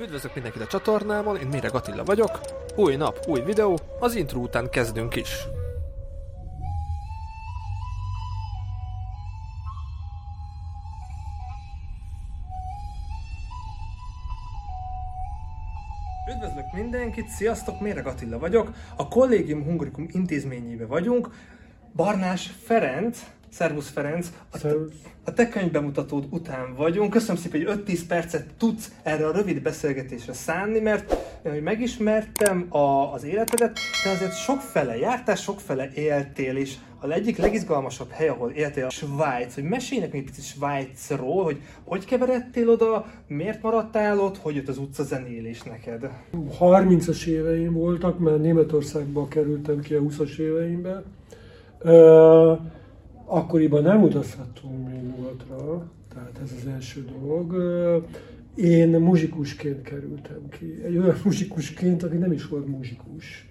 Üdvözlök mindenkit a csatornámon, én Mire Attila vagyok. Új nap, új videó, az intro után kezdünk is. Üdvözlök mindenkit, sziasztok, Méreg Attila vagyok. A Collegium Hungarikum intézményébe vagyunk. Barnás Ferenc, Szervusz Ferenc, a, Szervusz. a te könyvbemutatód után vagyunk. Köszönöm szépen, hogy 5-10 percet tudsz erre a rövid beszélgetésre szánni, mert én, hogy megismertem a, az életedet, de azért sokfele jártál, sokfele éltél, és a egyik legizgalmasabb hely, ahol éltél, a Svájc. Hogy mesélj nekünk egy picit Svájcról, hogy hogy keveredtél oda, miért maradtál ott, hogy jött az utca zenélés neked? 30-as éveim voltak, mert Németországba kerültem ki a 20-as éveimbe. Ö, akkoriban nem utazhattunk még nyugatra, tehát ez az első dolog. Én muzsikusként kerültem ki. Egy olyan muzsikusként, aki nem is volt muzsikus,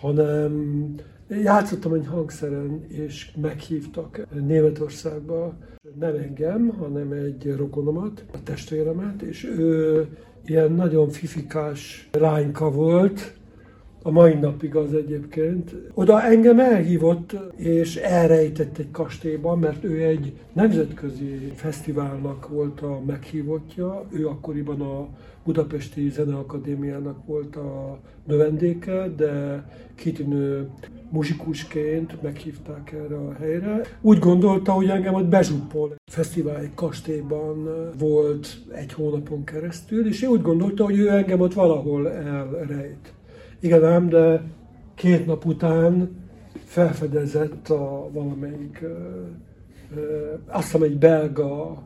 hanem játszottam egy hangszeren, és meghívtak Németországba, nem engem, hanem egy rokonomat, a testvéremet, és ő ilyen nagyon fifikás lányka volt, a mai napig az egyébként. Oda engem elhívott, és elrejtett egy kastélyban, mert ő egy nemzetközi fesztiválnak volt a meghívottja. Ő akkoriban a Budapesti Zeneakadémiának volt a növendéke, de kitűnő muzsikusként meghívták erre a helyre. Úgy gondolta, hogy engem ott bezsuppol. Fesztivál egy kastélyban volt egy hónapon keresztül, és ő úgy gondolta, hogy ő engem ott valahol elrejt. Igen ám, de két nap után felfedezett a valamelyik, azt hiszem egy belga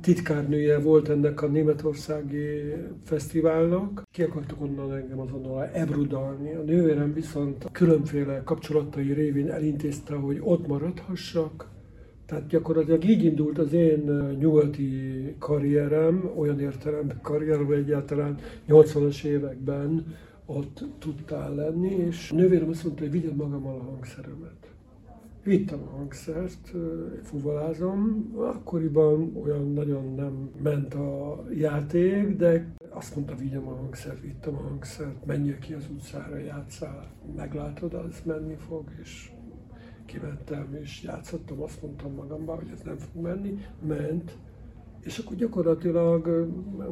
titkárnője volt ennek a németországi fesztiválnak. Ki akartak onnan engem azonnal ebrudalni. A nővérem viszont különféle kapcsolatai révén elintézte, hogy ott maradhassak, tehát gyakorlatilag így indult az én nyugati karrierem, olyan értelemben karrierem egyáltalán 80-as években ott tudtál lenni, és a nővérem azt mondta, hogy vigyem magammal a hangszeremet. Vittem a hangszert, fuvalázom, akkoriban olyan nagyon nem ment a játék, de azt mondta, vigyem a hangszert, vittem a hangszert, menjél ki az utcára, játszál, meglátod, az menni fog, és kimentem és játszottam, azt mondtam magamban, hogy ez nem fog menni, ment, és akkor gyakorlatilag ö,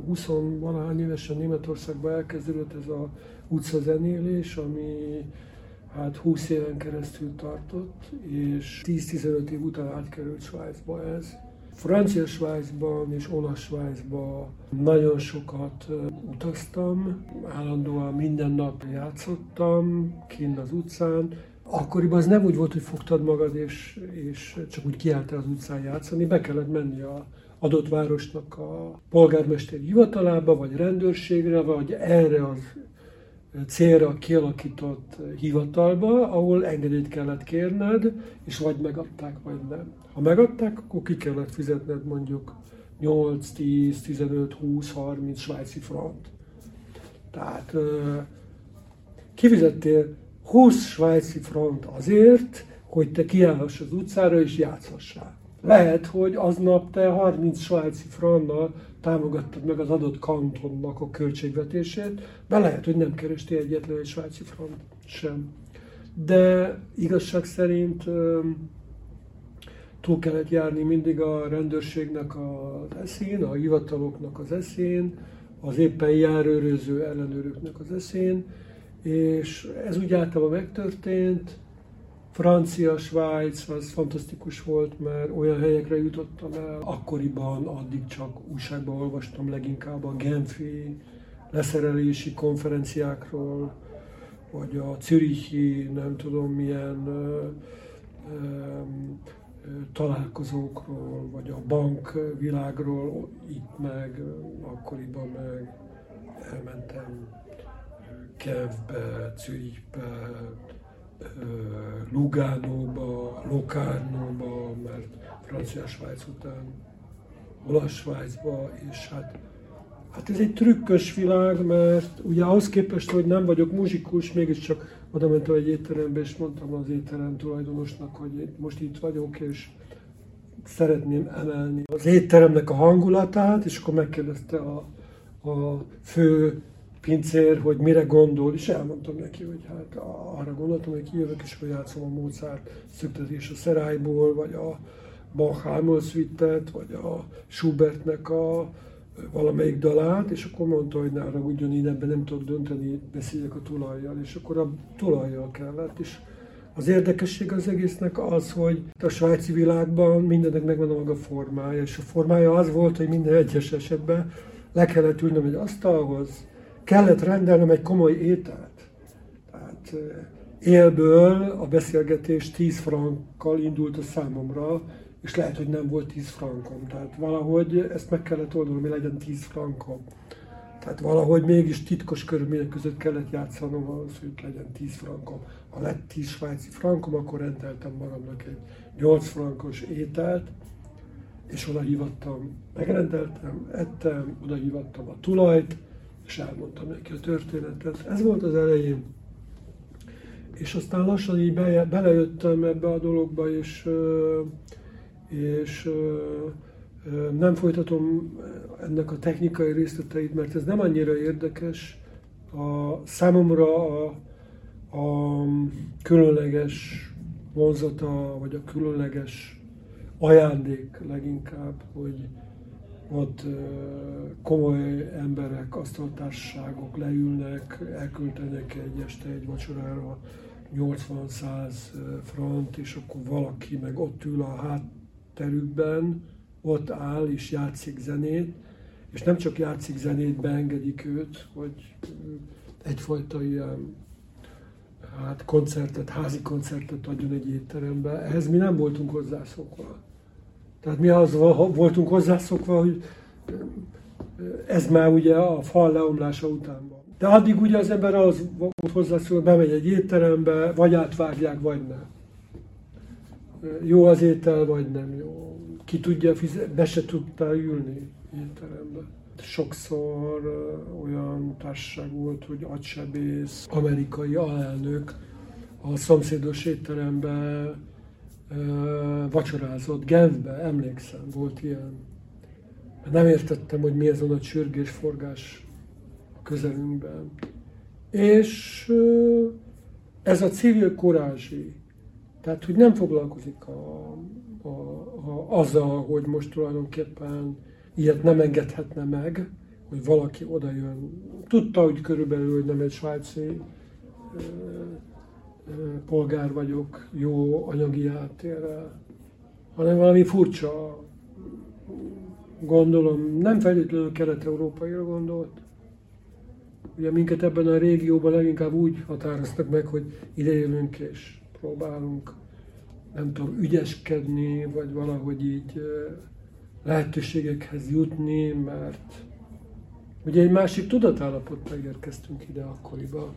20 valahány évesen Németországban elkezdődött ez a utcazenélés, ami hát 20 éven keresztül tartott, és 10-15 év után átkerült Svájcba ez. Francia Svájcban és olasz Svájcban nagyon sokat utaztam, állandóan minden nap játszottam kint az utcán. Akkoriban az nem úgy volt, hogy fogtad magad és, és csak úgy kiálltál az utcán játszani, be kellett menni a adott városnak a polgármesteri hivatalába, vagy rendőrségre, vagy erre az célra kialakított hivatalba, ahol engedélyt kellett kérned, és vagy megadták, vagy nem. Ha megadták, akkor ki kellett fizetned mondjuk 8, 10, 15, 20, 30 svájci front. Tehát kifizettél 20 svájci front azért, hogy te kiállhass az utcára és játszhassál. Lehet, hogy aznap te 30 svájci frannal támogattad meg az adott kantonnak a költségvetését, de lehet, hogy nem kerestél egyetlen egy svájci front sem. De igazság szerint túl kellett járni mindig a rendőrségnek az eszén, a hivataloknak az eszén, az éppen járőröző ellenőröknek az eszén, és ez úgy általában megtörtént. Francia, Svájc, az fantasztikus volt, mert olyan helyekre jutottam el. Akkoriban addig csak újságban olvastam leginkább a Genfi leszerelési konferenciákról, vagy a Zürichi, nem tudom milyen ö, ö, találkozókról, vagy a bankvilágról, itt meg, akkoriban meg elmentem Kevbe, Zürichbe, Lugánóba, Locarnóba, mert francia Svájc után olasz Svájcba, és hát, hát ez egy trükkös világ, mert ugye ahhoz képest, hogy nem vagyok muzsikus, mégiscsak oda mentem egy étterembe, és mondtam az étterem tulajdonosnak, hogy most itt vagyok, és szeretném emelni az étteremnek a hangulatát, és akkor megkérdezte a, a fő pincér, hogy mire gondol, és elmondtam neki, hogy hát arra gondoltam, hogy kijövök és játszom a Mozart szüktetés a szerájból, vagy a Bach Hámol vagy a Schubertnek a valamelyik dalát, és akkor mondta, hogy ne arra ugyan ebben nem tudok dönteni, beszéljek a tulajjal, és akkor a tulajjal kellett, és az érdekesség az egésznek az, hogy a svájci világban mindennek megvan a maga formája, és a formája az volt, hogy minden egyes esetben le kellett ülnöm egy asztalhoz, kellett rendelnem egy komoly ételt. Tehát élből a beszélgetés 10 frankkal indult a számomra, és lehet, hogy nem volt 10 frankom. Tehát valahogy ezt meg kellett oldanom, hogy legyen 10 frankom. Tehát valahogy mégis titkos körülmények között kellett játszanom ahhoz, hogy legyen 10 frankom. Ha lett 10 svájci frankom, akkor rendeltem magamnak egy 8 frankos ételt, és oda hívattam, megrendeltem, ettem, oda hívattam a tulajt, és elmondtam neki a történetet. Ez volt az elején. És aztán lassan így be, belejöttem ebbe a dologba, és, és nem folytatom ennek a technikai részleteit, mert ez nem annyira érdekes. A, számomra a, a különleges vonzata, vagy a különleges ajándék leginkább, hogy ott komoly emberek, asztaltársaságok leülnek, elköltenek egy este egy vacsorára 80-100 front, és akkor valaki meg ott ül a hátterükben, ott áll és játszik zenét, és nem csak játszik zenét, beengedik őt, hogy egyfajta ilyen hát koncertet, házi koncertet adjon egy étterembe. Ehhez mi nem voltunk hozzászokva. Tehát mi az voltunk hozzászokva, hogy ez már ugye a fal leomlása után van. De addig ugye az ember az volt hozzászokva, bemegy egy étterembe, vagy átvágják, vagy nem. Jó az étel, vagy nem jó. Ki tudja, be se tudtál ülni étterembe. Sokszor olyan társaság volt, hogy agysebész, amerikai alelnök a szomszédos étterembe vacsorázott Genfbe, emlékszem, volt ilyen. Nem értettem, hogy mi ez a nagy sürgésforgás a közelünkben. És ez a civil korázsi, tehát hogy nem foglalkozik a, a, a, azzal, hogy most tulajdonképpen ilyet nem engedhetne meg, hogy valaki oda jön. Tudta, hogy körülbelül, nem egy svájci polgár vagyok, jó anyagi háttérrel, hanem valami furcsa, gondolom, nem feltétlenül kelet-európaira gondolt. Ugye minket ebben a régióban leginkább úgy határoztak meg, hogy ide jövünk és próbálunk, nem tudom, ügyeskedni, vagy valahogy így lehetőségekhez jutni, mert ugye egy másik tudatállapotba érkeztünk ide akkoriban.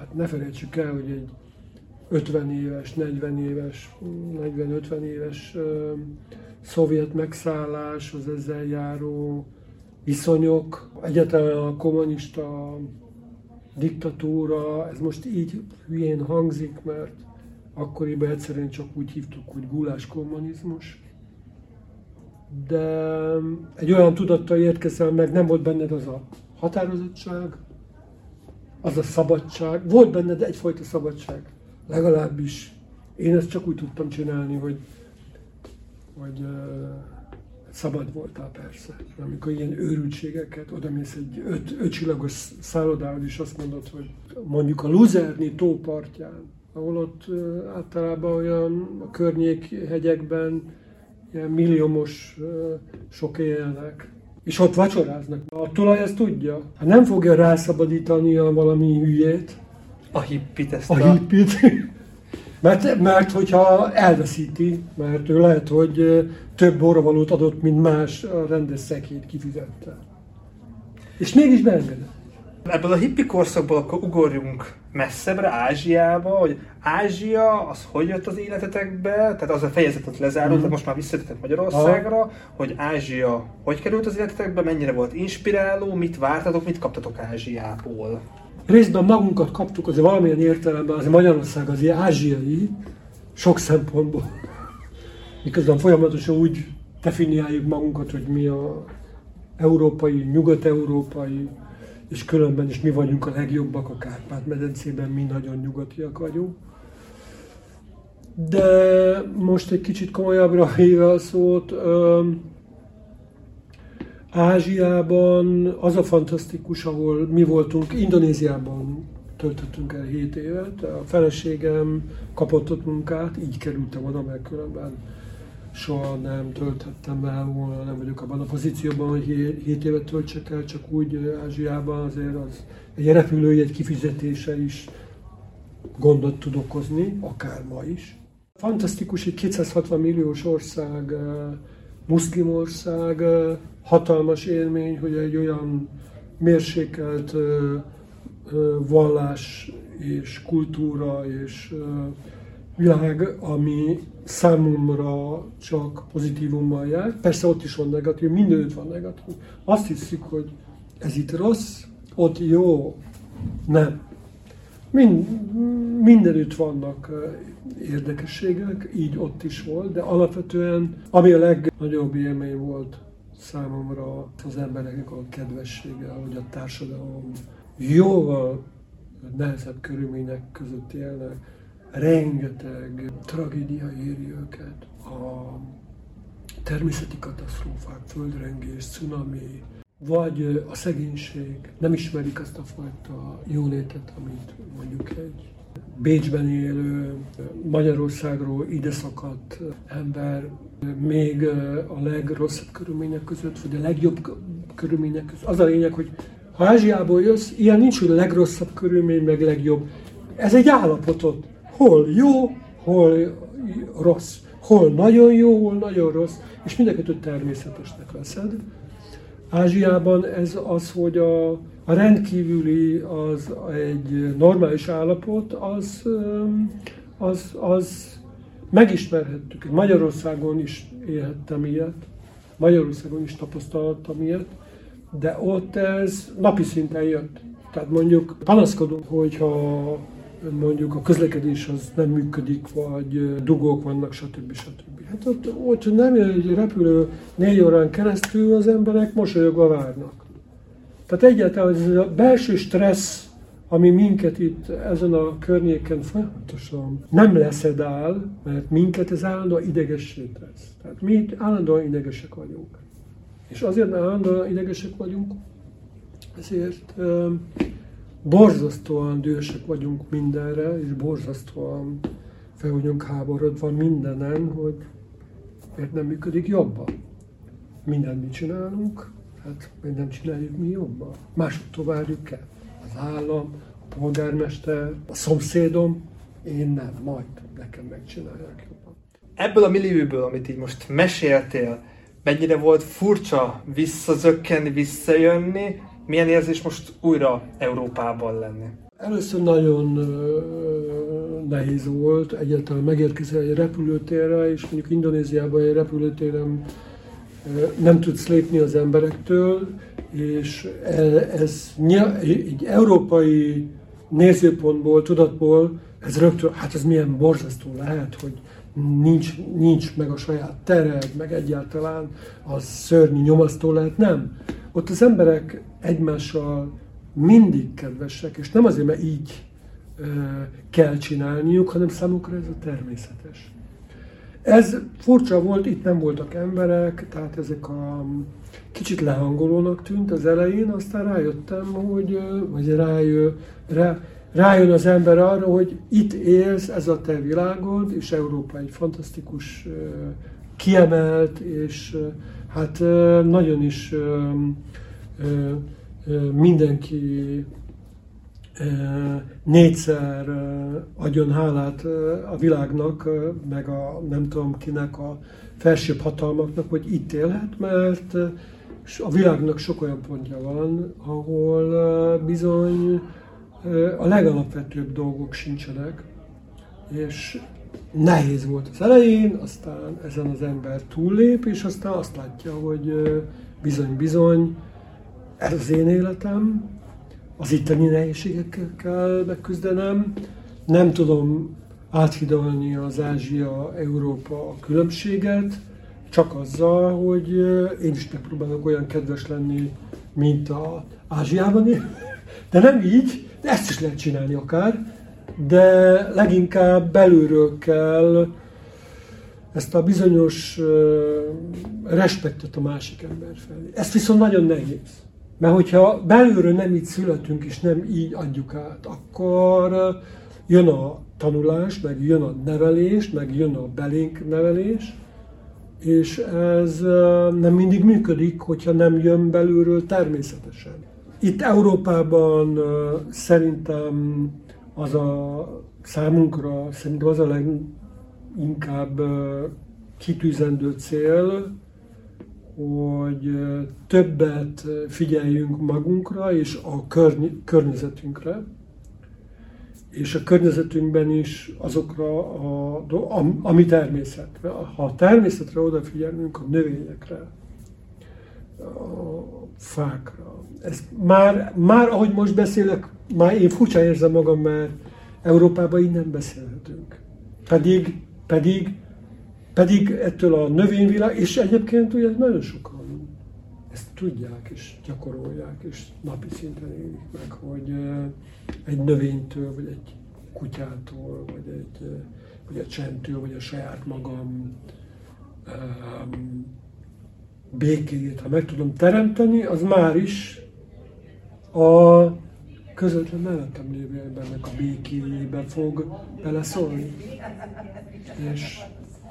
Hát ne felejtsük el, hogy egy 50 éves, 40 éves, 40-50 éves ö, szovjet megszállás, az ezzel járó viszonyok, egyáltalán a kommunista diktatúra, ez most így hülyén hangzik, mert akkoriban egyszerűen csak úgy hívtuk, hogy gulás kommunizmus. De egy olyan tudattal érkezel meg, nem volt benned az a határozottság, az a szabadság. Volt benned egyfajta szabadság. Legalábbis én ezt csak úgy tudtam csinálni, hogy, hogy uh, szabad voltál persze. Amikor ilyen őrültségeket, oda mész egy öt, ötcsillagos szállodához, és azt mondod, hogy mondjuk a Luzerni tópartján, ahol ott uh, általában olyan a környék hegyekben ilyen milliómos uh, sok élnek, és ott vacsoráznak. A tulaj ezt tudja. Hát nem fogja rászabadítani a valami hülyét, a hippit ezt a... a hippit. Mert, mert hogyha elveszíti, mert ő lehet, hogy több borravalót adott, mint más a rendes szekét kifizette. És mégis beengedett. Ebből a hippi korszakból akkor ugorjunk messzebbre, Ázsiába, hogy Ázsia, az hogy jött az életetekbe, tehát az a fejezetet lezárult, mm. tehát most már visszatetek Magyarországra, ha. hogy Ázsia hogy került az életetekbe, mennyire volt inspiráló, mit vártatok, mit kaptatok Ázsiából? részben magunkat kaptuk, azért valamilyen értelemben, azért Magyarország az ilyen ázsiai, sok szempontból. Miközben folyamatosan úgy definiáljuk magunkat, hogy mi a európai, nyugat-európai, és különben is mi vagyunk a legjobbak a Kárpát-medencében, mi nagyon nyugatiak vagyunk. De most egy kicsit komolyabbra véve a szót, Ázsiában az a fantasztikus, ahol mi voltunk, Indonéziában töltöttünk el 7 évet. A feleségem kapott ott munkát, így kerültem oda, mert különben soha nem tölthettem el volna, nem vagyok abban a pozícióban, hogy 7 évet töltsek el, csak úgy Ázsiában azért az egy repülőjegy kifizetése is gondot tud okozni, akár ma is. Fantasztikus, egy 260 milliós ország, muszlim ország, hatalmas élmény, hogy egy olyan mérsékelt vallás és kultúra és világ, ami számomra csak pozitívummal jár. Persze ott is van negatív, mindenütt van negatív. Azt hiszik, hogy ez itt rossz, ott jó. Nem. Mind, mindenütt vannak érdekességek, így ott is volt, de alapvetően ami a legnagyobb élmény volt számomra az embereknek a kedvessége, hogy a társadalom jóval nehezebb körülmények között élnek, rengeteg tragédia éri őket, a természeti katasztrófák, földrengés, cunami, vagy a szegénység, nem ismerik azt a fajta jólétet, amit mondjuk egy Bécsben élő, Magyarországról ide szakadt ember még a legrosszabb körülmények között, vagy a legjobb körülmények között. Az a lényeg, hogy ha Ázsiából jössz, ilyen nincs, hogy a legrosszabb körülmény, meg legjobb. Ez egy állapotot. Hol jó, hol rossz. Hol nagyon jó, hol nagyon rossz, és mindeket természetesnek veszed. Ázsiában ez az, hogy a, a rendkívüli az egy normális állapot, az, az, az megismerhettük. Magyarországon is élhettem ilyet, Magyarországon is tapasztaltam ilyet, de ott ez napi szinten jött. Tehát mondjuk panaszkodunk, hogyha mondjuk a közlekedés az nem működik, vagy dugók vannak, stb. stb. Hát ott, ott nem egy repülő négy órán keresztül, az emberek mosolyogva várnak. Tehát egyáltalán ez a belső stressz, ami minket itt ezen a környéken folyamatosan nem leszedál, mert minket ez állandóan idegessé tesz. Tehát mi itt állandóan idegesek vagyunk. És azért, állandóan idegesek vagyunk, ezért borzasztóan dühösek vagyunk mindenre, és borzasztóan fel vagyunk háborodva mindenen, hogy miért nem működik jobban. Mindent mit csinálunk, hát miért nem csináljuk mi jobban. Másoktól várjuk el. Az állam, a polgármester, a szomszédom, én nem, majd nekem megcsinálják jobban. Ebből a millióből, amit így most meséltél, mennyire volt furcsa visszazökkenni, visszajönni, milyen érzés most újra Európában lenni? Először nagyon nehéz volt egyáltalán megérkezni egy repülőtérre, és mondjuk Indonéziában egy repülőtéren nem tudsz lépni az emberektől, és e, ez egy európai nézőpontból, tudatból, ez rögtön, hát ez milyen borzasztó lehet, hogy nincs, nincs meg a saját tered, meg egyáltalán az szörnyű nyomasztó lehet, nem. Ott az emberek egymással mindig kedvesek, és nem azért, mert így kell csinálniuk, hanem számukra ez a természetes. Ez furcsa volt, itt nem voltak emberek, tehát ezek a kicsit lehangolónak tűnt az elején, aztán rájöttem, hogy, vagy rájö, rá, rájön az ember arra, hogy itt élsz, ez a te világod, és Európa egy fantasztikus, kiemelt, és hát nagyon is mindenki négyszer adjon hálát a világnak, meg a nem tudom kinek a felsőbb hatalmaknak, hogy itt élhet, mert a világnak sok olyan pontja van, ahol bizony a legalapvetőbb dolgok sincsenek, és nehéz volt az elején, aztán ezen az ember túllép, és aztán azt látja, hogy bizony-bizony, ez az én életem, az itteni nehézségekkel kell megküzdenem, nem tudom áthidalni az Ázsia-Európa különbséget, csak azzal, hogy én is megpróbálok olyan kedves lenni, mint a Ázsiában, de nem így, de ezt is lehet csinálni akár, de leginkább belülről kell ezt a bizonyos respektet a másik ember felé. Ez viszont nagyon nehéz. Mert hogyha belülről nem így születünk, és nem így adjuk át, akkor jön a tanulás, meg jön a nevelés, meg jön a belénk nevelés, és ez nem mindig működik, hogyha nem jön belülről természetesen. Itt Európában szerintem az a számunkra, szerintem az a leginkább kitűzendő cél, hogy többet figyeljünk magunkra és a környezetünkre, és a környezetünkben is azokra, a, ami természet. Ha a természetre odafigyelünk, a növényekre, a fákra. Ez már, már ahogy most beszélek, már én furcsa érzem magam, mert Európában így nem beszélhetünk. Pedig, pedig, pedig ettől a növényvilág, és egyébként ugye nagyon sokan ezt tudják és gyakorolják, és napi szinten élik meg, hogy egy növénytől, vagy egy kutyától, vagy egy, vagy a csendtől, vagy a saját magam um, békéjét, ha meg tudom teremteni, az már is a közvetlen mellettem lévő embernek a békéjébe fog beleszólni. És,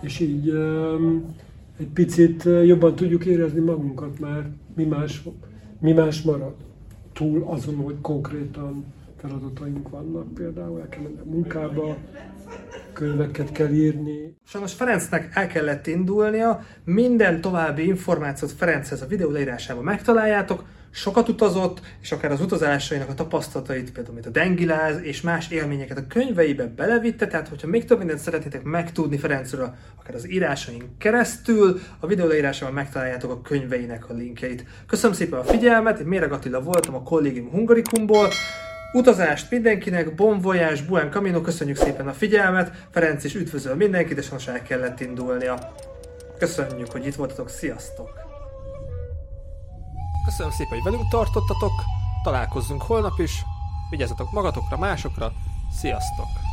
és így egy picit jobban tudjuk érezni magunkat, mert mi más, mi más marad. Túl azon, hogy konkrétan feladataink vannak, például el kell menni a munkába, könyveket kell írni. Sajnos Ferencnek el kellett indulnia, minden további információt Ferenchez a videó leírásában megtaláljátok, sokat utazott, és akár az utazásainak a tapasztalatait, például mint a dengiláz és más élményeket a könyveibe belevitte, tehát hogyha még több mindent szeretnétek megtudni Ferencről, akár az írásaink keresztül, a videó leírásában megtaláljátok a könyveinek a linkjeit. Köszönöm szépen a figyelmet, én Méreg Attila voltam a Collegium Hungarikumból, Utazást mindenkinek, bon voyage, buen camino, köszönjük szépen a figyelmet, Ferenc is üdvözöl mindenkit, és most el kellett indulnia. Köszönjük, hogy itt voltatok, sziasztok! Köszönöm szépen, hogy velünk tartottatok, találkozzunk holnap is, vigyázzatok magatokra, másokra, sziasztok!